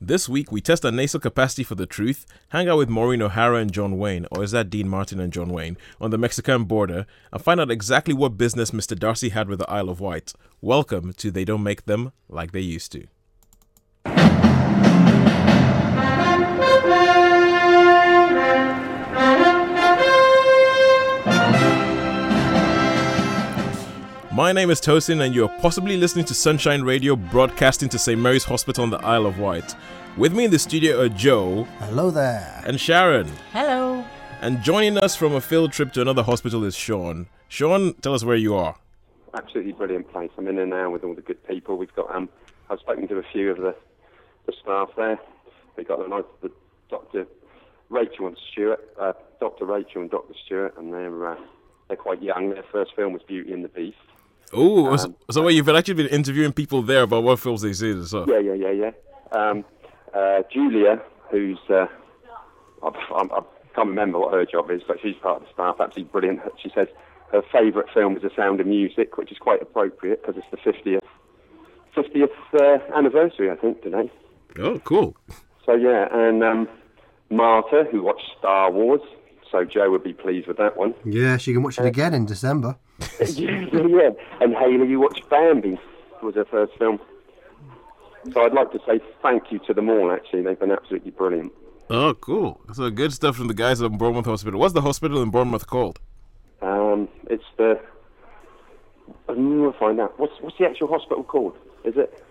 This week, we test our nasal capacity for the truth, hang out with Maureen O'Hara and John Wayne, or is that Dean Martin and John Wayne, on the Mexican border, and find out exactly what business Mr. Darcy had with the Isle of Wight. Welcome to They Don't Make Them Like They Used to. My name is Tosin, and you're possibly listening to Sunshine Radio broadcasting to St. Mary's Hospital on the Isle of Wight. With me in the studio are Joe Hello there. and Sharon. Hello. And joining us from a field trip to another hospital is Sean. Sean, tell us where you are. absolutely brilliant place. I'm in there now with all the good people. We've got um, I've spoken to a few of the, the staff there. We got the, nice the Doctor Rachel and Stuart, uh, Doctor Rachel and Doctor Stuart, and they're uh, they're quite young. Their first film was Beauty and the Beast. Oh, so, so wait, you've actually been interviewing people there about what films they see and stuff. Yeah, yeah, yeah, yeah. Um, uh, Julia, who's uh, I, I, I can't remember what her job is, but she's part of the staff. Absolutely brilliant. She says her favourite film is The Sound of Music, which is quite appropriate because it's the 50th 50th uh, anniversary, I think, today. Oh, cool. So yeah, and um, Marta, who watched Star Wars, so Joe would be pleased with that one. Yeah, she can watch it again in December. yeah, yeah. And Haley, you watched Bambi, was her first film. So I'd like to say thank you to them all. Actually, they've been absolutely brilliant. Oh, cool. So good stuff from the guys at Bournemouth Hospital. What's the hospital in Bournemouth called? Um, it's the. I'm gonna find out. What's what's the actual hospital called? Is it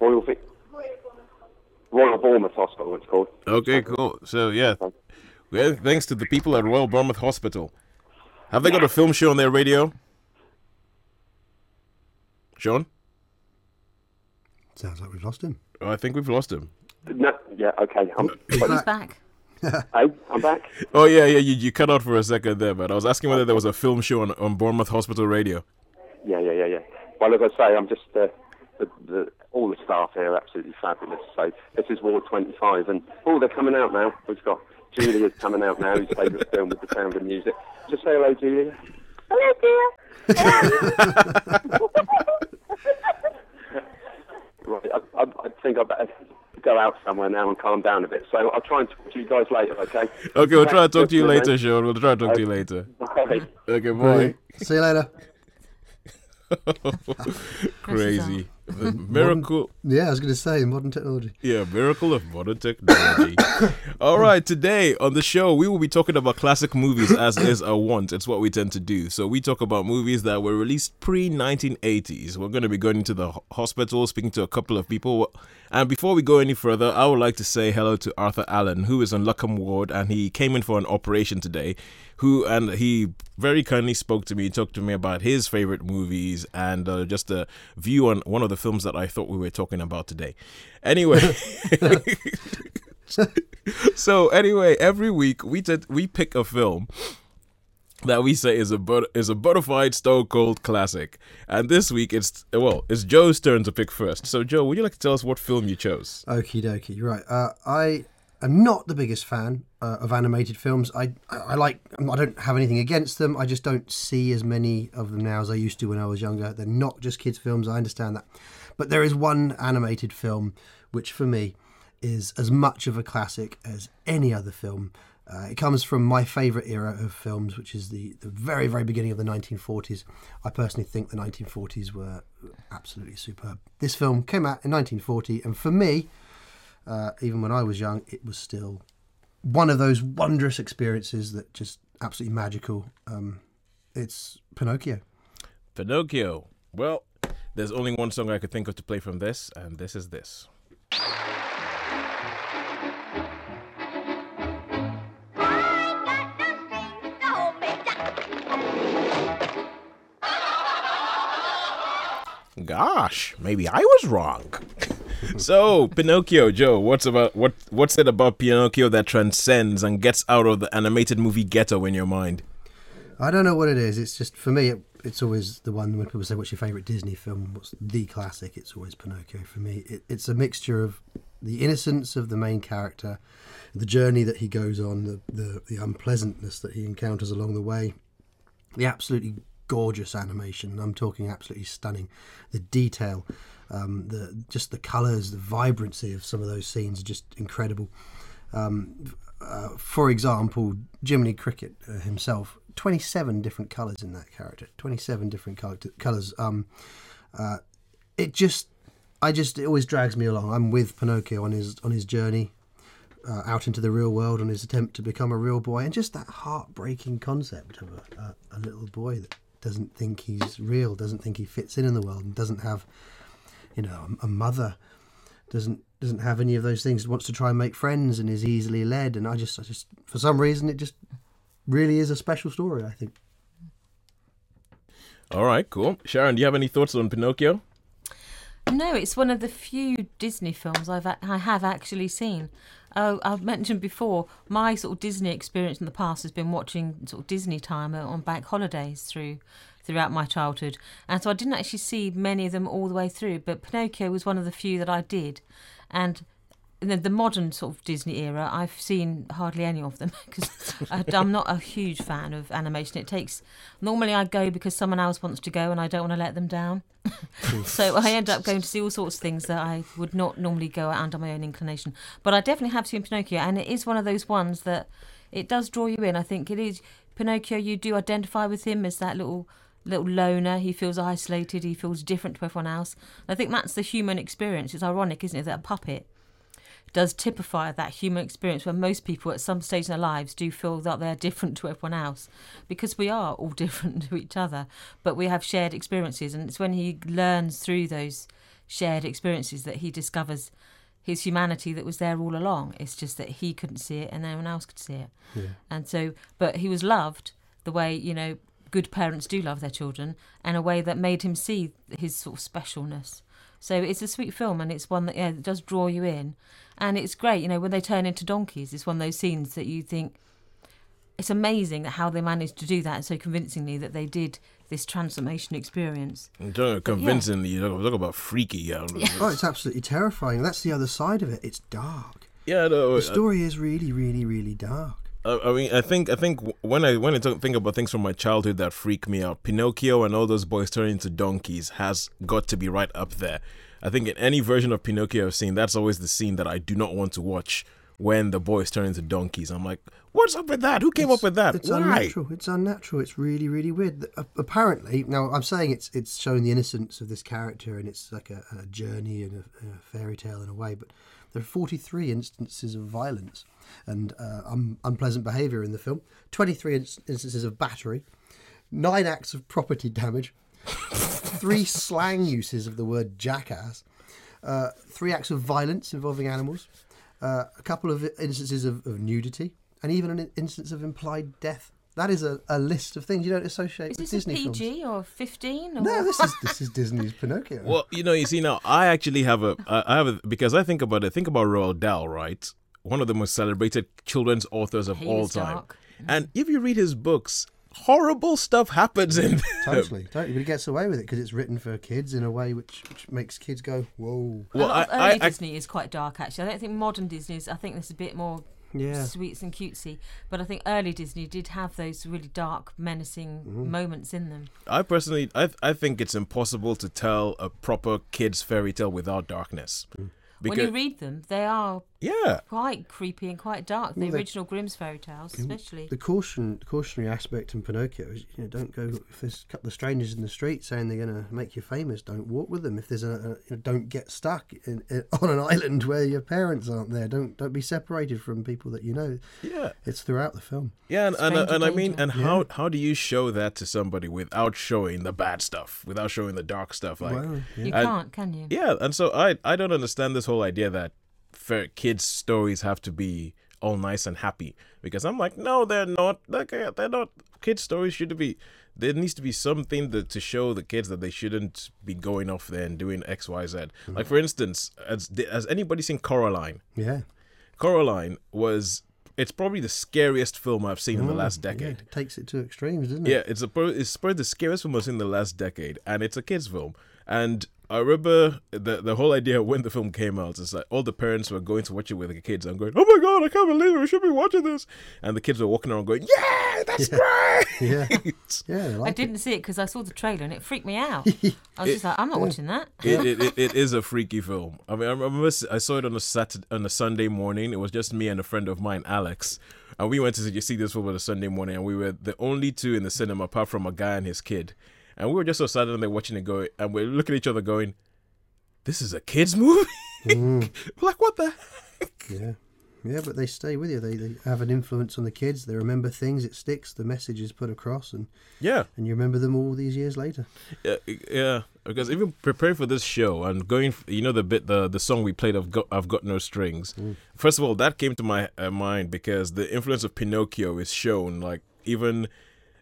Royal Vic? Royal Bournemouth Hospital. It's called. Okay, cool. So yeah, well, thanks to the people at Royal Bournemouth Hospital. Have they got a film show on their radio? Sean? Sounds like we've lost him. Oh, I think we've lost him. No, yeah, okay. I'm, He's He's back. back. hey, I'm back. Oh yeah, yeah. You, you cut out for a second there, but I was asking whether there was a film show on, on Bournemouth Hospital Radio. Yeah, yeah, yeah, yeah. Well, as I say, I'm just uh, the, the, all the staff here are absolutely fabulous. So this is Ward 25, and oh, they're coming out now. We've got Julia's coming out now. His favourite film with the sound of music. Just say hello, Julia. Hello, dear. right, I, I, I think I better go out somewhere now and calm down a bit. So I'll try and talk to you guys later, okay? Okay, we'll try to talk to you later, Sean. We'll try to talk to you later. Bye. Okay, boy. Right. See you later. Crazy. The miracle. Yeah, I was going to say modern technology. Yeah, miracle of modern technology. All right, today on the show, we will be talking about classic movies as is a want. It's what we tend to do. So we talk about movies that were released pre 1980s. We're going to be going into the hospital, speaking to a couple of people. And before we go any further, I would like to say hello to Arthur Allen, who is on Luckham Ward, and he came in for an operation today. Who and he very kindly spoke to me, talked to me about his favorite movies, and uh, just a view on one of the films that I thought we were talking about today. Anyway, so anyway, every week we did, we pick a film that we say is a but is a fide stone cold classic, and this week it's well it's Joe's turn to pick first. So Joe, would you like to tell us what film you chose? Okie dokie. Right. Uh, I am not the biggest fan uh, of animated films. I, I like. I don't have anything against them. I just don't see as many of them now as I used to when I was younger. They're not just kids' films. I understand that, but there is one animated film which, for me, is as much of a classic as any other film. Uh, it comes from my favourite era of films, which is the, the very, very beginning of the 1940s. I personally think the 1940s were absolutely superb. This film came out in 1940, and for me, uh, even when I was young, it was still one of those wondrous experiences that just absolutely magical. Um, it's Pinocchio. Pinocchio. Well, there's only one song I could think of to play from this, and this is this. Gosh, maybe I was wrong. so, Pinocchio, Joe, what's about what what's it about Pinocchio that transcends and gets out of the animated movie ghetto in your mind? I don't know what it is. It's just for me, it, it's always the one when people say, "What's your favourite Disney film?" What's the classic? It's always Pinocchio for me. It, it's a mixture of the innocence of the main character, the journey that he goes on, the, the the unpleasantness that he encounters along the way, the absolutely gorgeous animation. I'm talking absolutely stunning. The detail. Um, the just the colours, the vibrancy of some of those scenes are just incredible. Um, uh, for example, Jiminy Cricket uh, himself, twenty-seven different colours in that character, twenty-seven different colours. Um, uh, it just, I just, it always drags me along. I'm with Pinocchio on his on his journey uh, out into the real world on his attempt to become a real boy, and just that heartbreaking concept of a, a, a little boy that doesn't think he's real, doesn't think he fits in in the world, and doesn't have you know, a mother doesn't doesn't have any of those things. Wants to try and make friends and is easily led. And I just, I just, for some reason, it just really is a special story. I think. All right, cool. Sharon, do you have any thoughts on Pinocchio? No, it's one of the few Disney films I've I have actually seen. Oh, I've mentioned before my sort of Disney experience in the past has been watching sort of Disney time uh, on bank holidays through throughout my childhood. And so I didn't actually see many of them all the way through, but Pinocchio was one of the few that I did. And the, the modern sort of Disney era, I've seen hardly any of them because I'm not a huge fan of animation. It takes normally I go because someone else wants to go and I don't want to let them down. so I end up going to see all sorts of things that I would not normally go at under my own inclination. But I definitely have seen Pinocchio, and it is one of those ones that it does draw you in. I think it is Pinocchio. You do identify with him as that little little loner. He feels isolated. He feels different to everyone else. I think that's the human experience. It's ironic, isn't it, that a puppet does typify that human experience where most people at some stage in their lives do feel that they're different to everyone else because we are all different to each other, but we have shared experiences. And it's when he learns through those shared experiences that he discovers his humanity that was there all along. It's just that he couldn't see it and no one else could see it. Yeah. And so, but he was loved the way, you know, good parents do love their children and a way that made him see his sort of specialness. So it's a sweet film and it's one that yeah, does draw you in. And it's great, you know, when they turn into donkeys, it's one of those scenes that you think it's amazing how they managed to do that so convincingly that they did this transformation experience. Convincingly, yeah. you talk about freaky. Yeah. Oh, it's absolutely terrifying. That's the other side of it. It's dark. Yeah, no, the story is really, really, really dark. I mean, I think I think when I when I think about things from my childhood that freak me out, Pinocchio and all those boys turning into donkeys has got to be right up there. I think in any version of Pinocchio I've seen, that's always the scene that I do not want to watch when the boys turn into donkeys. I'm like, what's up with that? Who came it's, up with that? It's Why? unnatural. It's unnatural. It's really, really weird. Uh, apparently, now I'm saying it's it's showing the innocence of this character and it's like a, a journey and a, a fairy tale in a way, but there are 43 instances of violence and uh, un- unpleasant behaviour in the film, 23 instances of battery, nine acts of property damage, three slang uses of the word jackass, uh, three acts of violence involving animals, uh, a couple of instances of, of, nudity, and even an instance of implied death. That is a, a list of things you don't associate is with Disney films. Is this PG or 15? Or no, this is this is Disney's Pinocchio. Well, you know, you see now, I actually have a, I have a, because I think about it. Think about Roald Dahl, right? one of the most celebrated children's authors of he all time. Dark. And if you read his books, horrible stuff happens in them. Totally, totally. But he gets away with it because it's written for kids in a way which, which makes kids go, whoa. Well, a lot I, of early I, Disney I, is quite dark, actually. I don't think modern Disney is, I think there's a bit more yeah. sweets and cutesy. But I think early Disney did have those really dark, menacing mm. moments in them. I personally, I, I think it's impossible to tell a proper kids' fairy tale without darkness. Mm. Because, when you read them, they are yeah quite creepy and quite dark. The well, original Grimm's fairy tales, especially. The caution, cautionary aspect in Pinocchio is you know don't go if there's a couple of strangers in the street saying they're going to make you famous. Don't walk with them. If there's a, a you know, don't get stuck in, in, on an island where your parents aren't there. Don't don't be separated from people that you know. Yeah, it's throughout the film. Yeah, and and, and I mean, and yeah. how how do you show that to somebody without showing the bad stuff, without showing the dark stuff? Like well, yeah. you can't, can you? Yeah, and so I I don't understand this whole idea that for kids' stories have to be all nice and happy because I'm like, no, they're not. They're not. Kids' stories should be. There needs to be something that to show the kids that they shouldn't be going off there and doing X, Y, Z. Mm-hmm. Like for instance, has has anybody seen Coraline? Yeah, Coraline was. It's probably the scariest film I've seen oh, in the oh, last decade. Yeah, it takes it to extremes, doesn't it? Yeah, it's a it's probably the scariest film I've seen in the last decade, and it's a kids' film. And I remember the the whole idea when the film came out is like all the parents were going to watch it with their kids and going, "Oh my god, I can't believe it! We should be watching this!" And the kids were walking around going, "Yeah, that's great!" Yeah, yeah. they I didn't see it because I saw the trailer and it freaked me out. I was just like, I'm not watching that. it, it, it, it is a freaky film. I mean, I remember I saw it on a Saturday, on a Sunday morning. It was just me and a friend of mine, Alex, and we went to see, see this film on a Sunday morning, and we were the only two in the cinema apart from a guy and his kid, and we were just so sad and they're watching it go, and we're looking at each other going, "This is a kids movie." Mm. Like, what the? heck? Yeah. Yeah, but they stay with you. They, they have an influence on the kids. They remember things. It sticks. The message is put across, and, Yeah, and you remember them all these years later. yeah, yeah. Because even preparing for this show and going, you know, the bit, the the song we played of got, "I've Got No Strings." First of all, that came to my uh, mind because the influence of Pinocchio is shown. Like even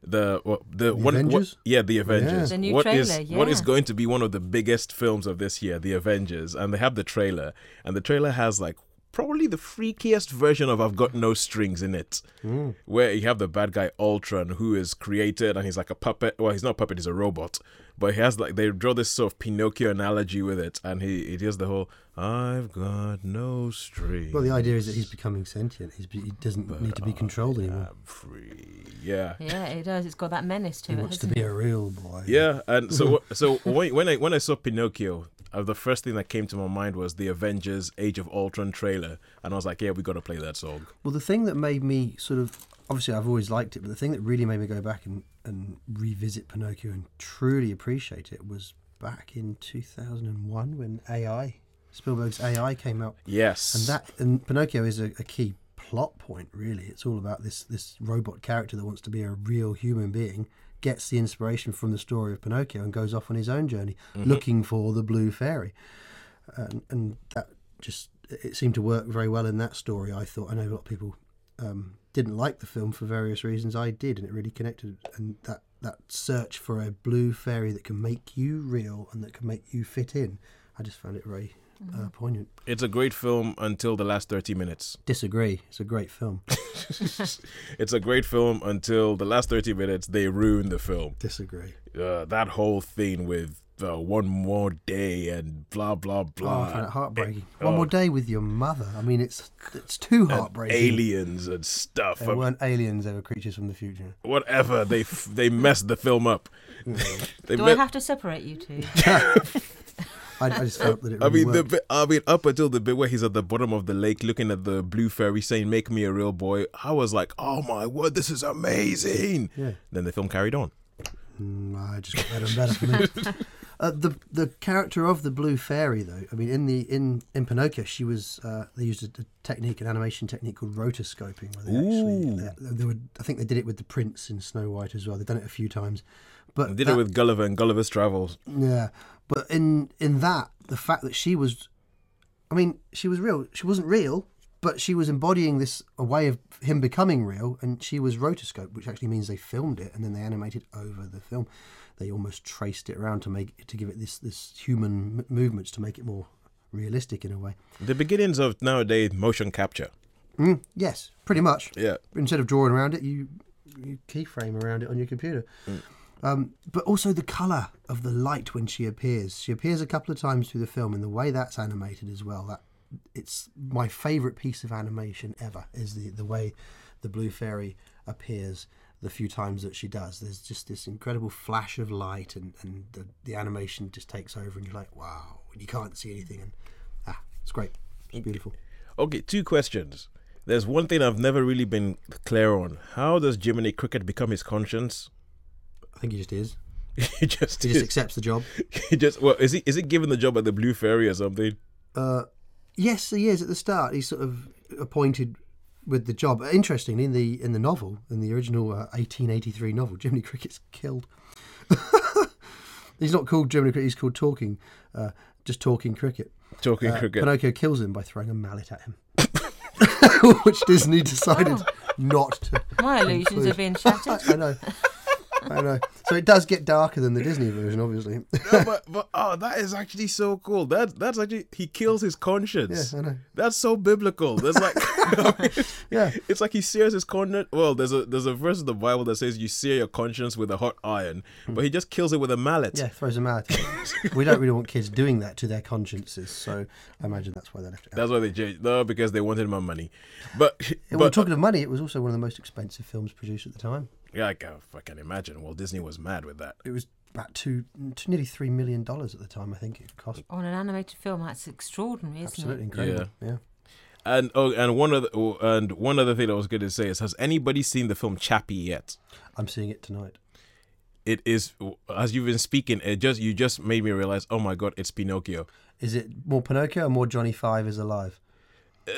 the what, the, one, what, Avengers? yeah, the Avengers. The new What is- trailer, what is yeah. going to be one of the biggest films of this year, the Avengers, and they have the trailer, and the trailer has like probably the freakiest version of I've Got No Strings in it, hmm. where you have the bad guy Ultron who is created and he's like a puppet. Well, he's not a puppet; he's a robot. But he has like they draw this sort of Pinocchio analogy with it, and he it is the whole "I've got no strings." Well, the idea is that he's becoming sentient. He's, he doesn't need to be controlled anymore. I'm free. Yeah. Yeah, it does. It's got that menace to He it. wants to be it? a real boy. Yeah, and so so when when I when I saw Pinocchio, uh, the first thing that came to my mind was the Avengers: Age of Ultron trailer, and I was like, yeah, we got to play that song. Well, the thing that made me sort of obviously I've always liked it, but the thing that really made me go back and, and revisit Pinocchio and truly appreciate it was back in 2001 when AI Spielberg's AI came out, Yes, and that and Pinocchio is a, a key plot point. Really, it's all about this this robot character that wants to be a real human being. Gets the inspiration from the story of Pinocchio and goes off on his own journey, looking for the blue fairy, and, and that just it seemed to work very well in that story. I thought I know a lot of people um, didn't like the film for various reasons. I did, and it really connected. And that that search for a blue fairy that can make you real and that can make you fit in, I just found it very uh, poignant. it's a great film until the last thirty minutes. Disagree. It's a great film. It's a great film until the last thirty minutes. They ruin the film. Disagree. Uh, that whole thing with uh, one more day and blah blah Oh, blah. I found it heartbreaking. oh. One more day with your mother. I mean, it's it's too heartbreaking. aliens and stuff. There weren't aliens. They were creatures from the future. Whatever they f- they messed the film up. they Do me- I have to separate you two? I, I just felt that it. I Really mean, the bit, I mean, up until the bit where he's at the bottom of the lake looking at the blue fairy saying, "Make me a real boy," I was like, "Oh my word, this is amazing!" Yeah. Then the film carried on. Mm, I just got better and better for me. Uh, the the character of the blue fairy, though, I mean, in the in in Pinocchio, she was uh, they used a, a technique, an animation technique called rotoscoping, where they actually Ooh. they, they would, I think they did it with the prince in Snow White as well. They've done it a few times, but I did that- it with Gulliver and Gulliver's Travels. yeah, but in in that the fact that she was, I mean, she was real. She wasn't real, but she was embodying this a way of him becoming real, and she was rotoscope, which actually means they filmed it and then they animated over the film. They almost traced it around to make to give it this this human m- movements to make it more realistic in a way. The beginnings of nowadays motion capture. Mm, yes, pretty much. Yeah, Instead of drawing around it, you you keyframe around it on your computer. Um, but also the colour of the light when she appears. She appears a couple of times through the film, and the way that's animated as well. That it's my favourite piece of animation ever. Is the the way the blue fairy appears the few times that she does. There's just this incredible flash of light, and and the, the animation just takes over, and you're like, wow, and you can't see anything, and ah, it's great, it's beautiful. Okay, two questions. There's one thing I've never really been clear on. How does Jiminy Cricket become his conscience? I think he just is. he just He just accepts the job. he just well is he is he given the job at the Blue Fairy or something? Uh, yes, he is at the start. He's sort of appointed with the job. Interestingly, in the in the novel, in the original uh, 1883 novel, Jiminy Cricket's killed. he's not called Jiminy Cricket. He's called Talking, uh, just Talking Cricket. Talking Uh, cricket. Pinocchio kills him by throwing a mallet at him, which Disney decided not to. My illusions are being shattered. I know. I know. so it does get darker than the Disney version, obviously. No, but but oh, that is actually so cool. That that's actually he kills his conscience. Yeah, I know. That's so biblical. That's like Yeah. It's like he sears his conscience. Well, there's a there's a verse in the Bible that says you sear your conscience with a hot iron, but he just kills it with a mallet. Hmm. Yeah, throws them out. we don't really want kids doing that to their consciences, so I imagine that's why they left it out. That's why they changed. No, because they wanted my money. But but talking of money, it was also one of the most expensive films produced at the time. Yeah, I can, I can imagine. Well, Disney was mad with that. It was about two, two nearly three million dollars at the time. I think it cost. On an animated film, that's extraordinary, isn't Absolutely it? incredible. Yeah. And oh, and one other oh, and one other thing I was going to say is, has anybody seen the film Chappie yet? I'm seeing it tonight. It is as you've been speaking. It just you just made me realize. Oh my god, it's Pinocchio. Is it more Pinocchio or more Johnny Five is alive? Uh,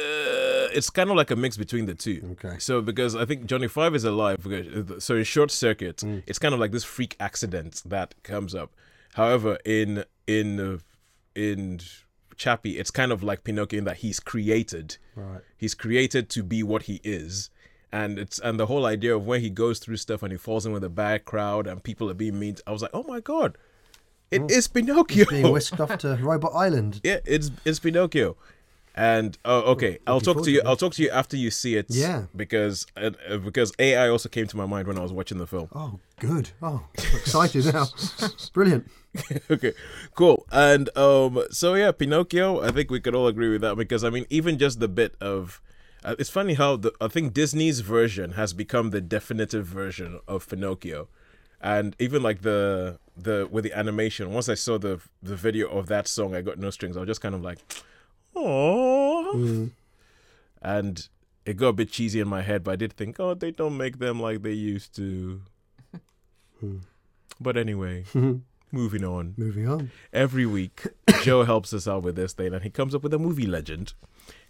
it's kind of like a mix between the two. Okay. So because I think Johnny Five is alive, because, so in Short Circuit, Mm. it's kind of like this freak accident that comes up. However, in in uh, in Chappie, it's kind of like Pinocchio in that he's created. Right. He's created to be what he is. And it's and the whole idea of when he goes through stuff and he falls in with a bad crowd and people are being mean. I was like, oh my god, it is Pinocchio. Being whisked off to Robot Island. Yeah, it's it's Pinocchio. And oh, okay, I'll talk to you. I'll talk to you after you see it. Yeah. Because uh, uh, because AI also came to my mind when I was watching the film. Oh, good. Oh, I'm excited now. Brilliant. okay, cool. And um, so yeah, Pinocchio. I think we could all agree with that because I mean, even just the bit of. Uh, it's funny how the I think Disney's version has become the definitive version of Pinocchio, and even like the the with the animation. Once I saw the the video of that song, I got no strings. I was just kind of like, oh, and it got a bit cheesy in my head. But I did think, oh, they don't make them like they used to. Hmm. but anyway, hmm. moving on. Moving on. every week joe helps us out with this thing and he comes up with a movie legend.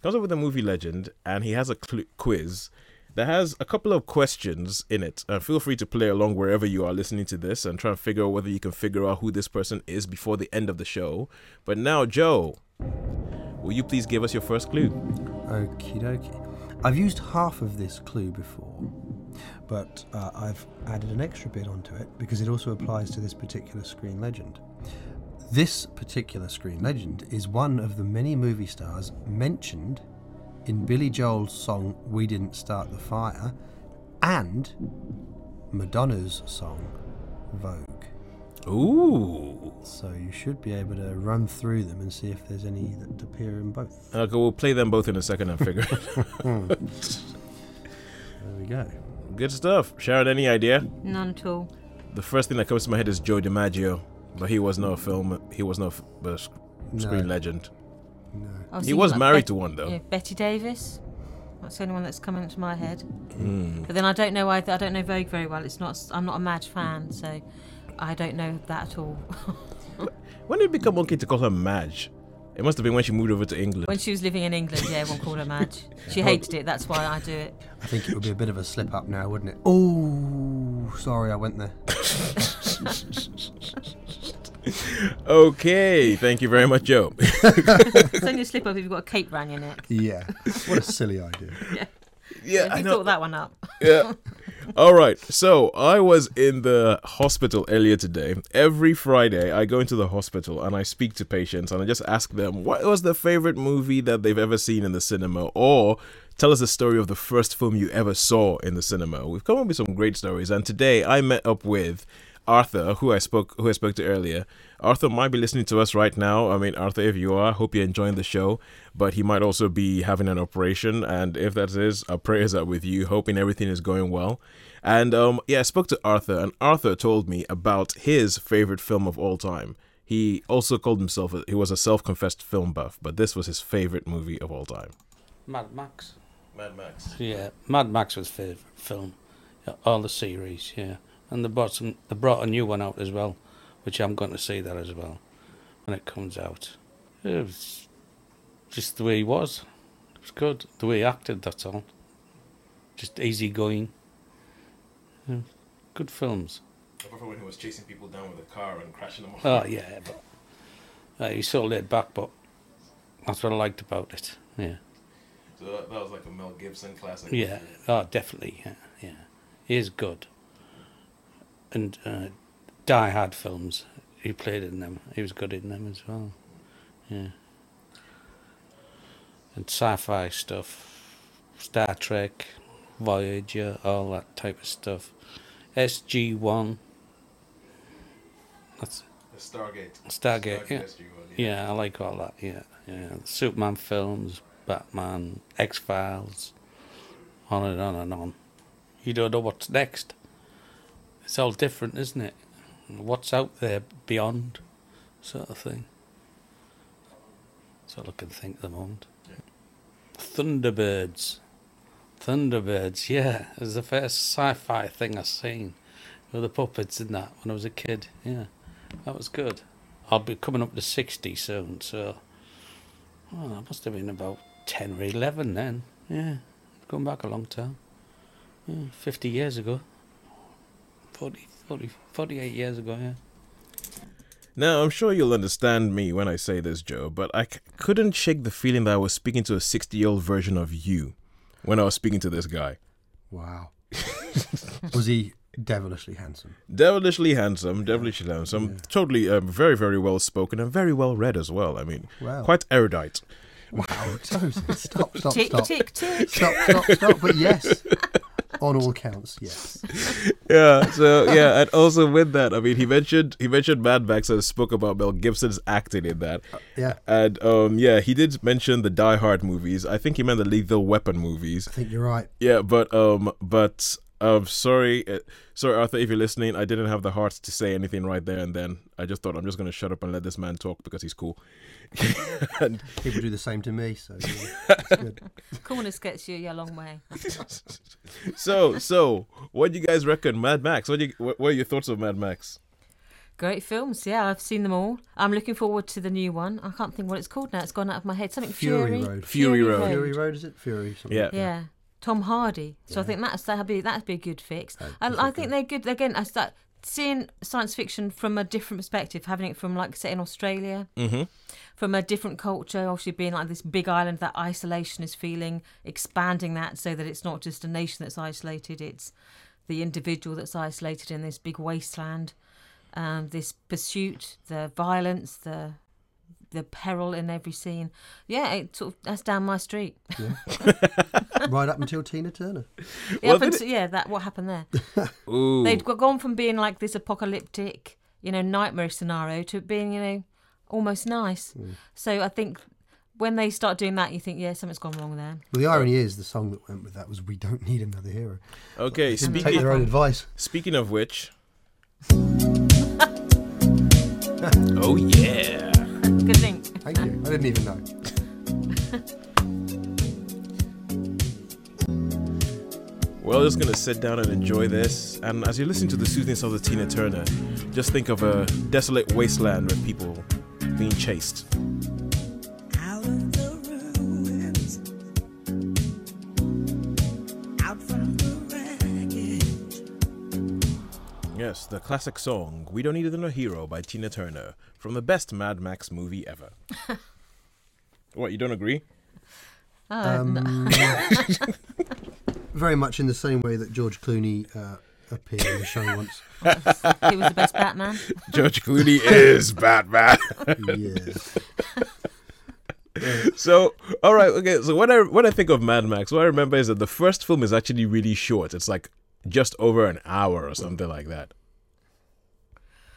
Comes up with a movie legend and he has a cl- quiz that has a couple of questions in it. And feel free to play along wherever you are listening to this and try and figure out whether you can figure out who this person is before the end of the show. But now joe will you please give us your first clue Okie dokie. I've used half of this clue before, but uh, I've added an extra bit onto it because it also applies to this particular screen legend. This particular screen legend is one of the many movie stars mentioned in Billy Joel's song We Didn't Start the Fire and Madonna's song Vogue. ooh So you should be able to run through them and see if there's any that appear in both. Uh, okay we'll play them both in a second and figure it out. There we go. good stuff sharon any idea None at all. The first thing that comes to my head is Joe DiMaggio, but he was not a hmm. film. He was not a uh, sc- screen No. legend. No. Oh, he was like married Bet- to one though. yeah, Bette Davis. That's the only one that's coming into my head. Hmm. But then I don't know. I, I don't know Vogue very well. It's not. I'm not a Madge fan, so I don't know that at all. When did it become okay to call her Madge? It must have been when she moved over to England. when she was living in England, yeah, everyone called her Madge. She hated it. That's why I do it. I think it would be a bit of a slip up now, wouldn't it? Oh, sorry, I went there. Okay, thank you very much, Joe. It's only a slip up if you've got a cape round your neck. Yeah. What a silly idea. yeah, If I you know. thought that one up. yeah. All right. So I was in the hospital earlier today. Every Friday, I go into the hospital and I speak to patients and I just ask them what was the favorite movie that they've ever seen in the cinema, or tell us the story of the first film you ever saw in the cinema. We've come up with some great stories, and today I met up with. Arthur, who I spoke who I spoke to earlier. Arthur might be listening to us right now. I mean, Arthur, if you are, hope you're enjoying the show. But he might also be having an operation, and if that is, our prayers are with you, hoping everything is going well. And um, yeah, I spoke to Arthur, and Arthur told me about his favorite film of all time. He also called himself a, he was a self-confessed film buff, but this was his favorite movie of all time. Mad Max. Mad Max. Yeah, Mad Max was favourite film. All the series, yeah. And they brought, some, they brought a new one out as well, which I'm going to see that as well when it comes out. It was just the way he was. It was good. The way he acted, that's all. Just easygoing. Yeah, good films. Apart from when he was chasing people down with a car and crashing them off. Oh, yeah, but uh, he's so laid back, but that's what I liked about it. Yeah. So that, that was like a Mel Gibson classic. Yeah, oh, definitely. Yeah, yeah. He is good. And uh, Die Hard films. He played in them. He was good in them as well. Yeah. And sci-fi stuff, Star Trek, Voyager, all that type of stuff. SG One. That's Stargate. Stargate. Yeah. Yeah, I like all that. Yeah, yeah. Superman films, Batman, X Files, on and on and on. You don't know what's next. It's all different, isn't it? What's out there beyond, sort of thing. That's all I can think at the moment. Thunderbirds. Thunderbirds, yeah. It was the first sci fi thing I seen with the puppets in that when I was a kid. Yeah, that was good. I'll be coming up to 60 soon, so. Oh, that must have been about 10 or 11 then. Yeah, going back a long time. Yeah, 50 years ago. 40, 40, 48 years ago, yeah. Now, I'm sure you'll understand me when I say this, Joe, but I c- couldn't shake the feeling that I was speaking to a 60 year old version of you when I was speaking to this guy. Wow. was he devilishly handsome? Devilishly handsome, devilishly handsome, totally um, very, very well spoken and very well read as well. I mean, Wow. quite erudite. Wow. So, stop, stop, Tick, tick, tick. Stop, stop, stop. But yes, on all counts, yes. yeah so yeah and also with that i mean he mentioned he mentioned mad max and spoke about mel gibson's acting in that. Yeah, and um yeah he did mention the die hard movies. I think he meant the lethal weapon movies. I think you're right. yeah but um but um sorry uh, sorry arthur if you're listening i didn't have the heart to say anything right there and then i just thought i'm just gonna shut up and let this man talk because he's cool and People do the same to me, so yeah, it's good. Coolness gets you a long way. so so what do you guys reckon mad max what do you what, what are your thoughts of mad max Great films, yeah, I've seen them all. I'm looking forward to the new one. I can't think what it's called now. It's gone out of my head. Something Fury Fury. Road. Fury Road. Fury Road, is it? Fury. Something Yeah. like. Yeah. Tom Hardy. So I think that's that'd be that'd be a good fix. That I, I think they're good. Again, I start seeing science fiction from a different perspective, having it from like say in Australia, mm-hmm from a different culture, obviously being like this big island that isolation is feeling, expanding that so that it's not just a nation that's isolated, it's the individual that's isolated in this big wasteland. Um, this pursuit, the violence, the the peril in every scene. Yeah, it sort of that's down my street. Right up until Tina Turner. Yeah, Well, up did yeah, that what happened there. Ooh. They'd gone from being like this apocalyptic, you know, nightmare scenario to being, you know, almost nice. Mm. So I think when they start doing that, you think, yeah, something's gone wrong there. Well, the irony is, the song that went with that was "We Don't Need Another Hero." okay Didn't speaking take their own advice. Speaking of which. oh, yeah. Good thing. Thank you. I didn't even know. Well, just going to sit down and enjoy this. And as you listen to the soothingness of the Tina Turner, just think of a desolate wasteland with people being chased. Yes, the classic song We Don't Need Another Hero by Tina Turner from the best Mad Max movie ever. what, you don't agree? Oh, Um, no. very much in the same way that George Clooney uh, appeared in the show once. he was the best Batman. George Clooney is Batman. Yeah. so, all right, okay. So when I when I think of Mad Max, what I remember is that the first film is actually really short. It's like just over an hour or something like that.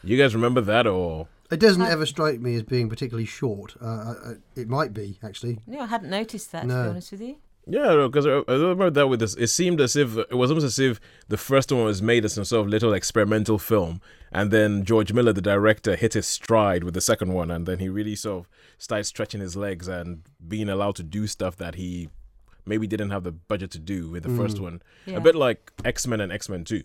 You guys remember that or? It doesn't ever strike me as being particularly short. Uh, uh, it might be actually. No, I hadn't noticed that, to be honest with you. Yeah, because I, I remember that with this. It seemed as if it was almost as if the first one was made as some sort of little experimental film, and then George Miller, the director, hit his stride with the second one, and then he really sort of started stretching his legs and being allowed to do stuff that he maybe didn't have the budget to do with the first one. Yeah. A bit like X Men and X Men Two.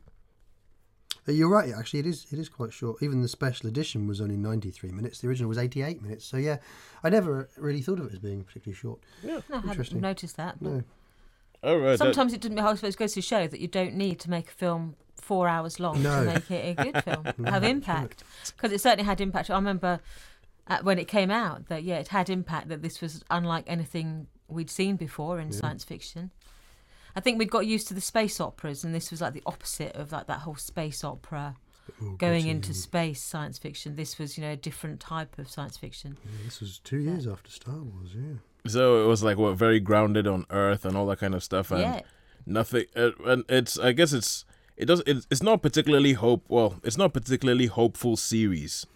Uh, You're right. Actually, it is. It is quite short. Even the special edition was only 93 minutes. The original was 88 minutes. So yeah, I never really thought of it as being particularly short. No, I hadn't Interesting. noticed that. No. All right. that- Sometimes it didn't. I suppose it goes to show that you don't need to make a film four hours long No. to make it a good film, have impact. Because it certainly had impact. I remember at, when it came out that yeah, it had impact. That this was unlike anything we'd seen before in science fiction. I think we'd got used to the space operas, and this was like the opposite of like that whole space opera going God, into yeah. space science fiction. This was, you know, a different type of science fiction. Yeah, this was two years after Star Wars. Yeah. So it was like what very grounded on Earth and all that kind of stuff, and yeah. nothing. Uh, and it's I guess it's it does it, it's not particularly hope. Well, it's not particularly hopeful series.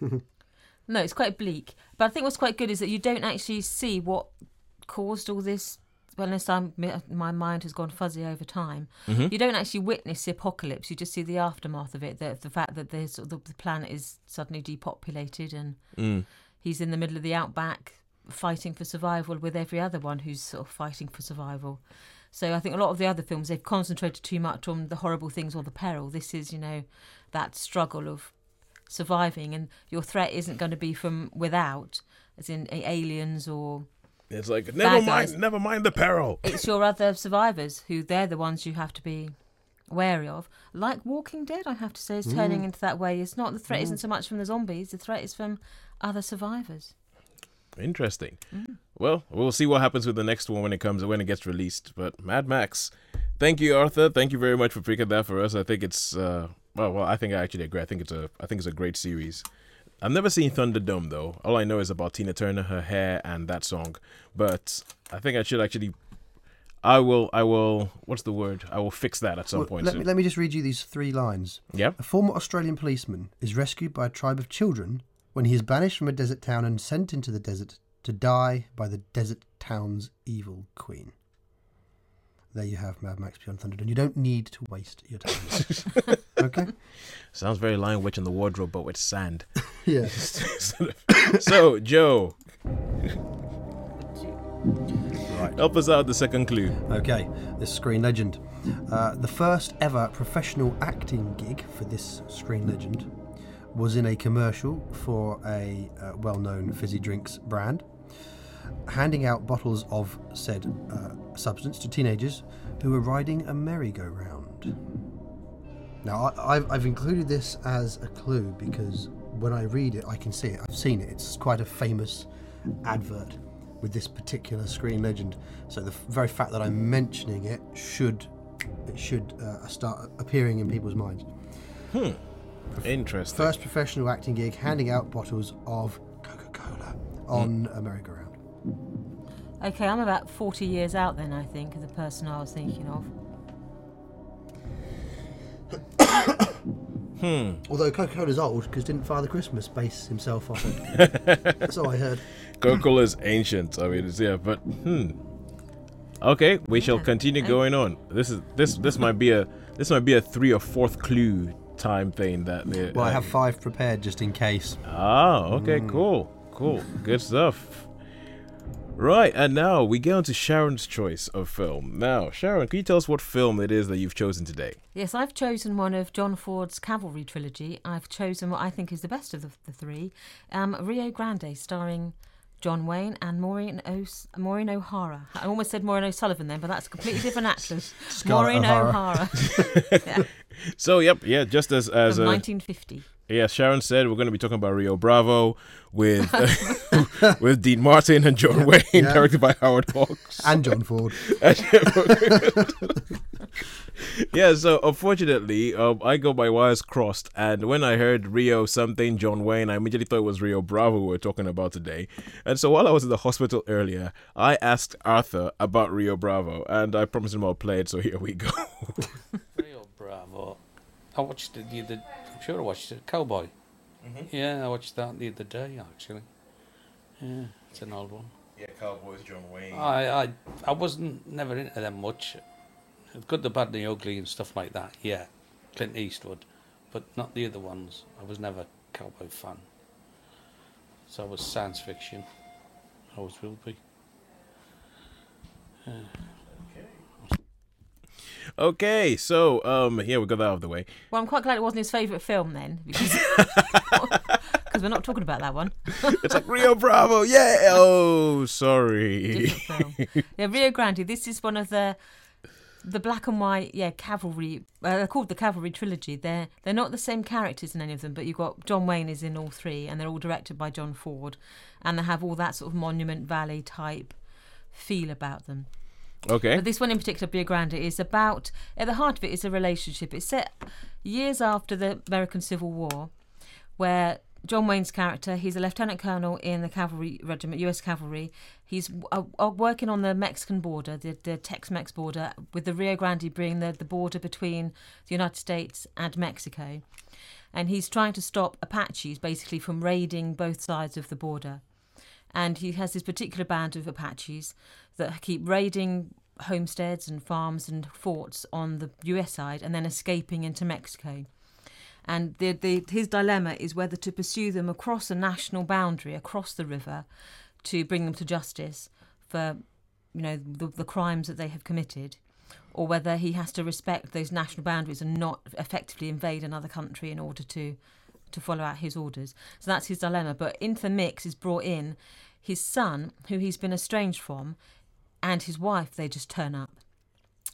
No, it's quite bleak. But I think what's quite good is that you don't actually see what caused all this. Well, unless I'm, my mind has gone fuzzy over time, mm-hmm. you don't actually witness the apocalypse. You just see the aftermath of it. The, the fact that there's sort the planet is suddenly depopulated, and mm. he's in the middle of the outback fighting for survival with every other one who's sort of fighting for survival. So I think a lot of the other films they've concentrated too much on the horrible things or the peril. This is, you know, that struggle of surviving, and your threat isn't going to be from without, as in aliens or It's like never Bad guys. mind, never mind the peril. it's your other survivors who they're the ones you have to be wary of. Like Walking Dead, I have to say, is turning into that way. It's not the threat isn't so much from the zombies; the threat is from other survivors. Interesting. Mm. Well, we'll see what happens with the next one when it comes when it gets released. But Mad Max, thank you, Arthur. Thank you very much for picking that for us. I think it's uh, well, well, I think I actually agree. I think it's a, I think it's a great series. I've never seen Thunderdome though. All I know is about Tina Turner, her hair, and that song. But I think I should actually. I will. I will. What's the word? I will fix that at some Well, point. let, soon. me, let me just read you these three lines. yeah. A former Australian policeman is rescued by a tribe of children when he is banished from a desert town and sent into the desert to die by the desert town's evil queen. There you have Mad Max Beyond Thunderdome. You don't need to waste your time. okay? Sounds very Lion Witch in the Wardrobe, but with sand. Yeah. so, Joe, Right. help us out with the second clue. Okay, this screen legend. Uh, the first ever professional acting gig for this screen legend was in a commercial for a uh, well known fizzy drinks brand, handing out bottles of said uh, substance to teenagers who were riding a merry-go-round. Now, I, I've, I've included this as a clue because when I read it, I can see it. I've seen it. It's quite a famous advert with this particular screen legend. So the f- very fact that I'm mentioning it should it should uh, start appearing in people's minds. Hmm. Interesting. First professional acting gig, handing out bottles of Coca-Cola on a merry-go-round. Okay, I'm about 40 years out then, I think, of the person I was thinking of. Although Coca-Cola's old because didn't Father Christmas base himself off it? That's all I heard. Coca-Cola is ancient. I mean, it's, yeah, but hmm. Okay, we shall continue going on. This is this this might be a this might be a three or fourth clue time thing that. Well, I uh, have five prepared just in case. Ah, okay, cool, cool, good stuff. Right, and now we get on to Sharon's choice of film. Now, Sharon, can you tell us what film it is that you've chosen today? Yes, I've chosen one of John Ford's Cavalry trilogy. I've chosen what I think is the best of the, the three um, Rio Grande, starring John Wayne and Maureen, o- Maureen O'Hara. I almost said Maureen O'Sullivan then, but that's a completely different actress. Maureen O'Hara. O'Hara. yeah, So, yep, yeah, just as as from uh, 1950. Yeah, Sharon said, we're going to be talking about Rio Bravo with with Dean Martin and John Wayne, yeah. directed by Howard Hawks. And John Ford. yeah, so unfortunately, um, I got my wires crossed, and when I heard Rio something, John Wayne, I immediately thought it was Rio Bravo we were talking about today. And so while I was in the hospital earlier, I asked Arthur about Rio Bravo, and I promised him I'll play it, so here we go. Rio Bravo. I watched it the other. Sure I watched it. Cowboy. Mm-hmm. Yeah, I watched that the other day actually. Yeah, it's an old one. yeah, Cowboys, John Wayne. I I I wasn't never into them much. Good, the bad, and the ugly, and stuff like that. Yeah, Clint Eastwood, but not the other ones. I was never a cowboy fan. So I was science fiction. I always will be. Okay, so um, yeah, we got that out of the way. Well, I'm quite glad it wasn't his favourite film then, because we're not talking about that one. It's like Rio Bravo, yeah. Oh, sorry. Yeah, Rio Grande. This is one of the the black and white, yeah, cavalry. Uh, they're called the Cavalry trilogy. They're they're not the same characters in any of them, but you've got John Wayne is in all three, and they're all directed by John Ford, and they have all that sort of Monument Valley type feel about them. Okay. But this one in particular, Rio Grande, is about at the heart of it is a relationship. It's set years after the American Civil War, where John Wayne's character, he's a lieutenant colonel in the cavalry regiment, U.S. Cavalry. He's uh, uh, working on the Mexican border, the, the Tex-Mex border, with the Rio Grande being the, the border between the United States and Mexico. And he's trying to stop Apaches basically from raiding both sides of the border and he has this particular band of Apaches that keep raiding homesteads and farms and forts on the US side and then escaping into Mexico. And the, the, his dilemma is whether to pursue them across a national boundary, across the river, to bring them to justice for, you know, the, the crimes that they have committed, or whether he has to respect those national boundaries and not effectively invade another country in order to to follow out his orders. So that's his dilemma. But into the mix is brought in his son, who he's been estranged from, and his wife. They just turn up.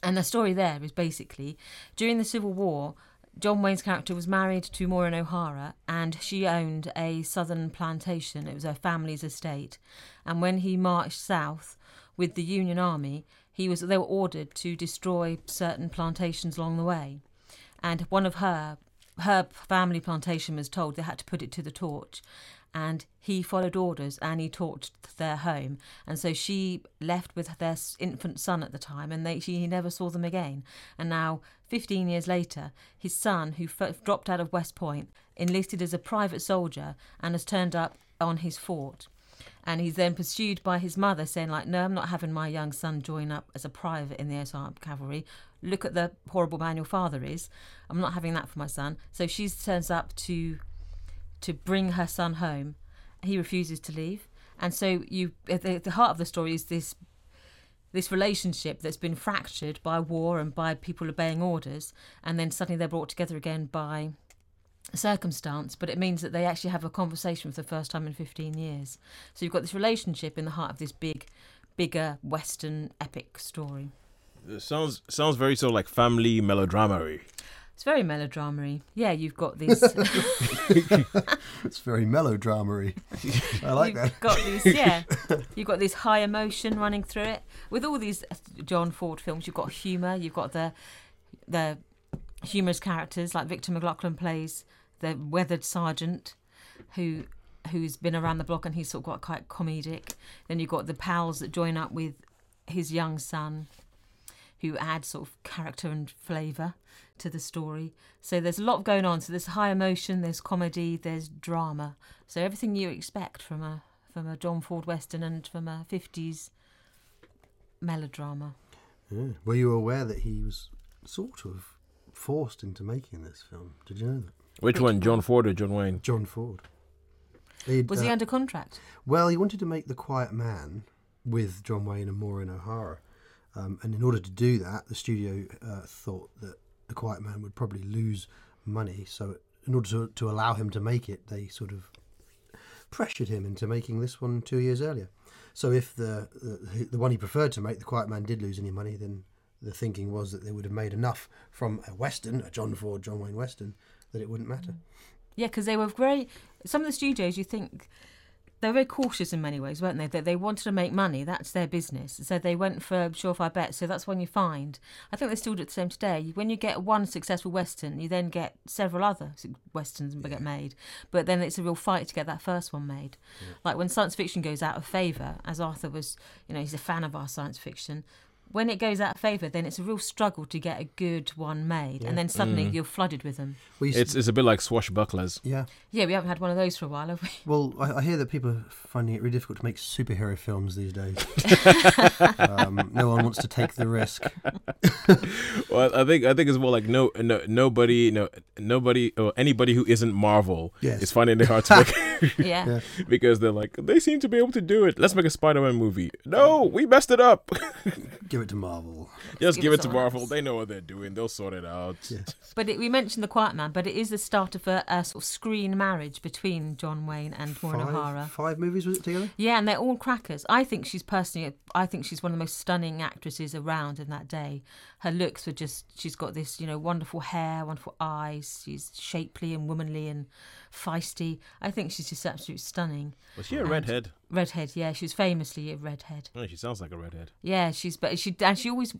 And the story there is basically during the Civil War, John Wayne's character was married to Maureen O'Hara, and she owned a southern plantation. It was her family's estate. And when he marched south with the Union Army, he was they were ordered to destroy certain plantations along the way. And one of her her family plantation was told they had to put it to the torch and he followed orders and he torched their home. And so she left with their infant son at the time and they she he never saw them again. And now 15 years later his son who f- dropped out of west point enlisted as a private soldier and has turned up on his fort. And he's then pursued by his mother saying like no i'm not having my young son join up as a private in the SR cavalry look at the horrible man your father is i'm not having that for my son so she turns up to to bring her son home he refuses to leave and so you the, the heart of the story is this this relationship that's been fractured by war and by people obeying orders and then suddenly they're brought together again by circumstance, but it means that they actually have a conversation for the first time in 15 years. So you've got this relationship in the heart of this big, bigger Western epic story. It sounds sounds very sort of like family melodrama It's very melodrama Yeah, you've got these. It's very melodrama I like you've that. got these, yeah. You've got this high emotion running through it. With all these uh, John Ford films, you've got humour. You've got the the humorous characters like Victor McLaglen plays the weathered sergeant, who who's been around the block and he's sort of got quite comedic. Then you've got the pals that join up with his young son, who add sort of character and flavour to the story. So there's a lot going on. So there's high emotion, there's comedy, there's drama. So everything you expect from a from a John Ford Western and from a 50s melodrama. Yeah. Were you aware that he was sort of forced into making this film? Did you know that? Which one, John Ford or John Wayne? John Ford. He'd, Was he uh, under contract? Well, he wanted to make The Quiet Man with John Wayne and Maureen O'Hara. Um, and in order to do that, the studio uh, thought that The Quiet Man would probably lose money. So, in order to, to allow him to make it, they sort of pressured him into making this one two years earlier. So, if the, the, the one he preferred to make, The Quiet Man, did lose any money, then the thinking was that they would have made enough from a Western, a John Ford, John Wayne Western, that it wouldn't matter. Yeah, because they were very. Some of the studios, you think, they were very cautious in many ways, weren't they? That they wanted to make money. That's their business. So they went for surefire bets. So that's when you find. I think they still do it the same today. When you get one successful western, you then get several other westerns get made. But then it's a real fight to get that first one made. Like when science fiction goes out of favour, as Arthur was, you know, he's a fan of our science fiction. When it goes out of favour, then it's a real struggle to get a good one made, and then suddenly you're flooded with them. Well, you s- It's it's a bit like swashbucklers. yeah. Yeah, we haven't had one of those for a while, have we? Well, I, I hear that people are finding it really difficult to make superhero films these days. um, no one wants to take the risk. Well, I think I think it's more like no, no nobody, no nobody or anybody who isn't Marvel Yes. is finding it hard to make Yeah. Yeah. because they're like they seem to be able to do it. Let's make a Spider-Man movie. No, we messed it up. Give it to Marvel. Just Give give it it to Marvel. else. They know what they're doing. They'll sort it out. Yeah. But it, we mentioned the Quiet Man, but it is the start of a, a sort of screen marriage between John Wayne and Maureen O'Hara. Five, five movies was it together? Yeah, and they're all crackers. I think she's personally, I think she's one of the most stunning actresses around in that day. Her looks were just, she's got this, you know, wonderful hair, wonderful eyes. She's shapely and womanly and feisty. I think she's just absolutely stunning. Was she a And- redhead? Redhead, yeah, she was famously a redhead. Oh, she sounds like a redhead. Yeah, she's but she and she always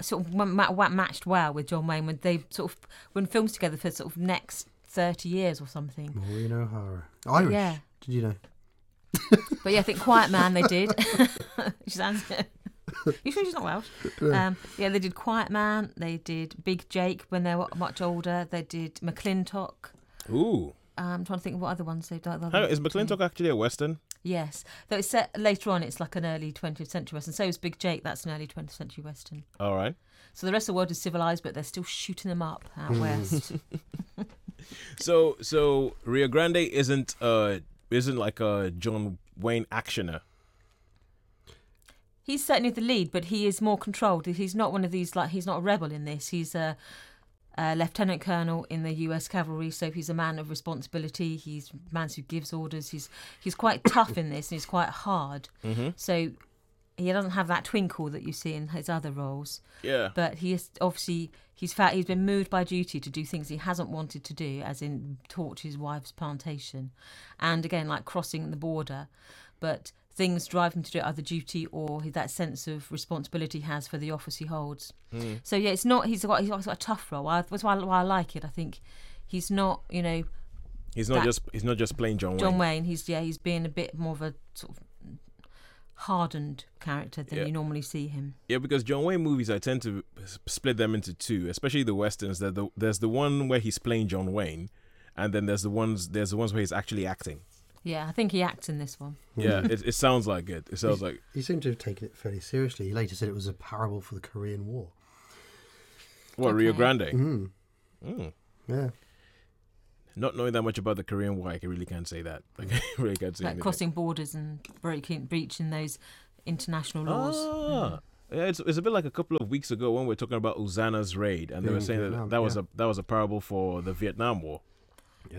sort of ma- ma- matched well with John Wayne when they sort of when films together for sort of next thirty years or something. Maureen O'Hara. Irish. Yeah. Did you know? But yeah, I think Quiet Man they did. she sounds. you sure she's not Welsh? Um, yeah, they did Quiet Man. They did Big Jake when they were much older. They did McLintock. Ooh. Um, I'm trying to think of what other ones they've done. How, is McLintock actually a western? Yes, though it's set later on. It's like an early 20th century western. So is Big Jake. That's an early 20th century western. All right. So the rest of the world is civilized, but they're still shooting them up out west. So so Rio Grande isn't uh isn't like a John Wayne actioner. He's certainly the lead, but he is more controlled. He's not one of these like he's not a rebel in this. He's a, a lieutenant colonel in the U.S. cavalry, so he's a man of responsibility. He's a man who gives orders. He's he's quite tough in this, and he's quite hard. Mm-hmm. So he doesn't have that twinkle that you see in his other roles. Yeah. But he is obviously he's fat. He's been moved by duty to do things he hasn't wanted to do, as in torch his wife's plantation, and again like crossing the border. But things drive him to do other duty or that sense of responsibility he has for the office he holds. Hmm. So yeah, it's not. He's got he's got a tough role. I, that's why, why I like it. I think he's not. You know, He's not just he's not just playing John Wayne. John Wayne. He's yeah. He's being a bit more of a sort of hardened character than Yeah. you normally see him. Yeah, because John Wayne movies, I tend to split them into two, especially the westerns. That the, there's the one where he's playing John Wayne, and then there's the ones there's the ones where he's actually acting. Yeah, I think he acts in this one. Yeah, it, it sounds like it. It sounds like He seemed to have taken it fairly seriously. He later said it was a parable for the Korean War. what Rio Grande. Mm. Mm. Yeah. Not knowing that much about the Korean War, I really can't say that. Like, I really can't say like crossing borders and breaking breaching those international laws. Ah. Yeah, it's, it's a bit like a couple of weeks ago when we were talking about Ulzana's raid, and they Yeah, were saying Vietnam, that that was yeah. a that was a parable for the Vietnam War.